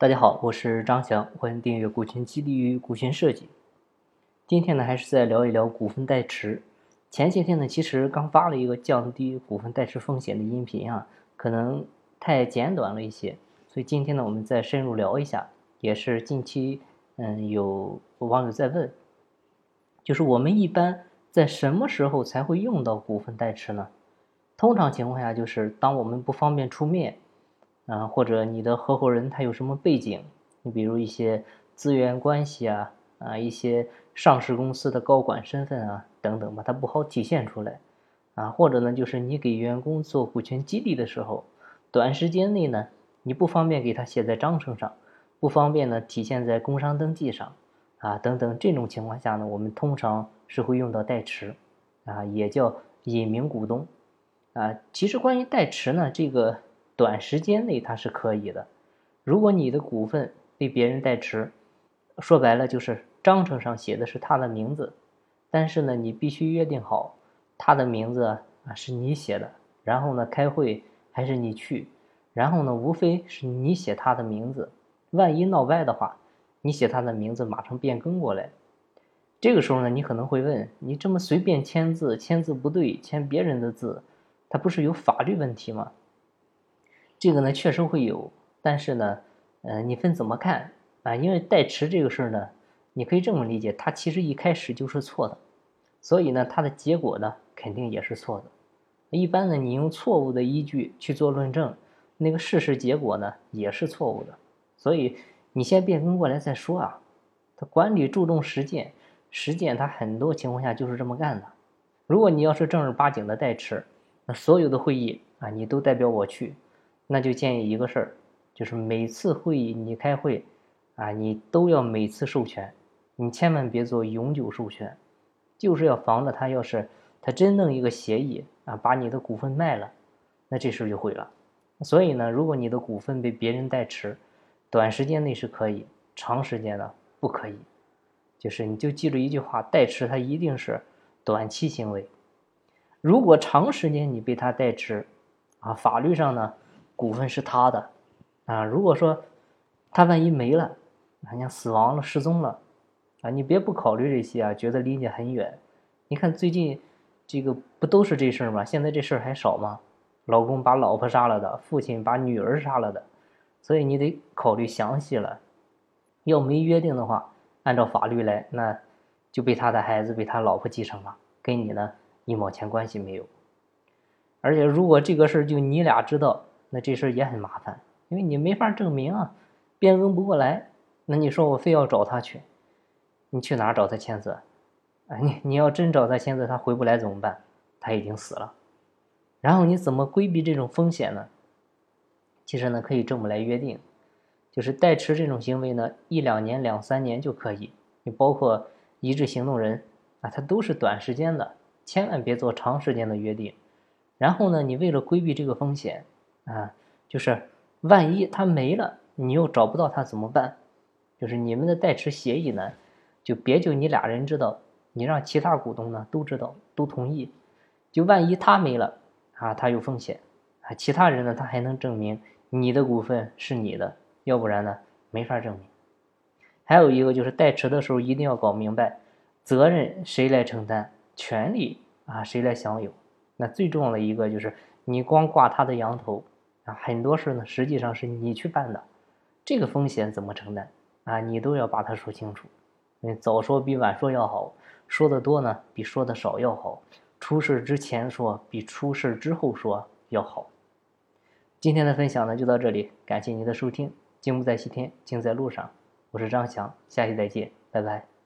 大家好，我是张翔，欢迎订阅股权激励与股权设计。今天呢，还是再聊一聊股份代持。前些天呢，其实刚发了一个降低股份代持风险的音频啊，可能太简短了一些，所以今天呢，我们再深入聊一下。也是近期，嗯，有网友在问，就是我们一般在什么时候才会用到股份代持呢？通常情况下，就是当我们不方便出面。啊，或者你的合伙人他有什么背景？你比如一些资源关系啊，啊，一些上市公司的高管身份啊，等等吧，他不好体现出来。啊，或者呢，就是你给员工做股权激励的时候，短时间内呢，你不方便给他写在章程上，不方便呢体现在工商登记上，啊，等等这种情况下呢，我们通常是会用到代持，啊，也叫隐名股东。啊，其实关于代持呢，这个。短时间内它是可以的，如果你的股份被别人代持，说白了就是章程上写的是他的名字，但是呢，你必须约定好他的名字啊是你写的，然后呢开会还是你去，然后呢无非是你写他的名字，万一闹掰的话，你写他的名字马上变更过来，这个时候呢你可能会问，你这么随便签字，签字不对，签别人的字，他不是有法律问题吗？这个呢确实会有，但是呢，呃，你分怎么看啊？因为代持这个事儿呢，你可以这么理解，它其实一开始就是错的，所以呢，它的结果呢肯定也是错的。一般呢，你用错误的依据去做论证，那个事实结果呢也是错误的。所以你先变更过来再说啊。他管理注重实践，实践他很多情况下就是这么干的。如果你要是正儿八经的代持，那所有的会议啊，你都代表我去。那就建议一个事儿，就是每次会议你开会，啊，你都要每次授权，你千万别做永久授权，就是要防着他，要是他真弄一个协议啊，把你的股份卖了，那这事就毁了。所以呢，如果你的股份被别人代持，短时间内是可以，长时间呢不可以。就是你就记住一句话，代持它一定是短期行为，如果长时间你被他代持，啊，法律上呢？股份是他的，啊，如果说他万一没了，人家死亡了、失踪了，啊，你别不考虑这些啊，觉得离你很远。你看最近这个不都是这事儿吗？现在这事儿还少吗？老公把老婆杀了的，父亲把女儿杀了的，所以你得考虑详细了。要没约定的话，按照法律来，那就被他的孩子、被他老婆继承了，跟你呢一毛钱关系没有。而且如果这个事儿就你俩知道。那这事儿也很麻烦，因为你没法证明啊，变更不过来。那你说我非要找他去，你去哪儿找他签字？啊，你你要真找他签字，他回不来怎么办？他已经死了。然后你怎么规避这种风险呢？其实呢，可以这么来约定，就是代持这种行为呢，一两年、两三年就可以。你包括一致行动人啊，他都是短时间的，千万别做长时间的约定。然后呢，你为了规避这个风险。啊，就是万一他没了，你又找不到他怎么办？就是你们的代持协议呢，就别就你俩人知道，你让其他股东呢都知道，都同意。就万一他没了啊，他有风险啊，其他人呢他还能证明你的股份是你的，要不然呢没法证明。还有一个就是代持的时候一定要搞明白，责任谁来承担，权利啊谁来享有。那最重要的一个就是你光挂他的羊头。啊，很多事呢，实际上是你去办的，这个风险怎么承担啊？你都要把它说清楚。嗯，早说比晚说要好，说的多呢比说的少要好。出事之前说比出事之后说要好。今天的分享呢就到这里，感谢您的收听。静不在西天，静在路上。我是张翔，下期再见，拜拜。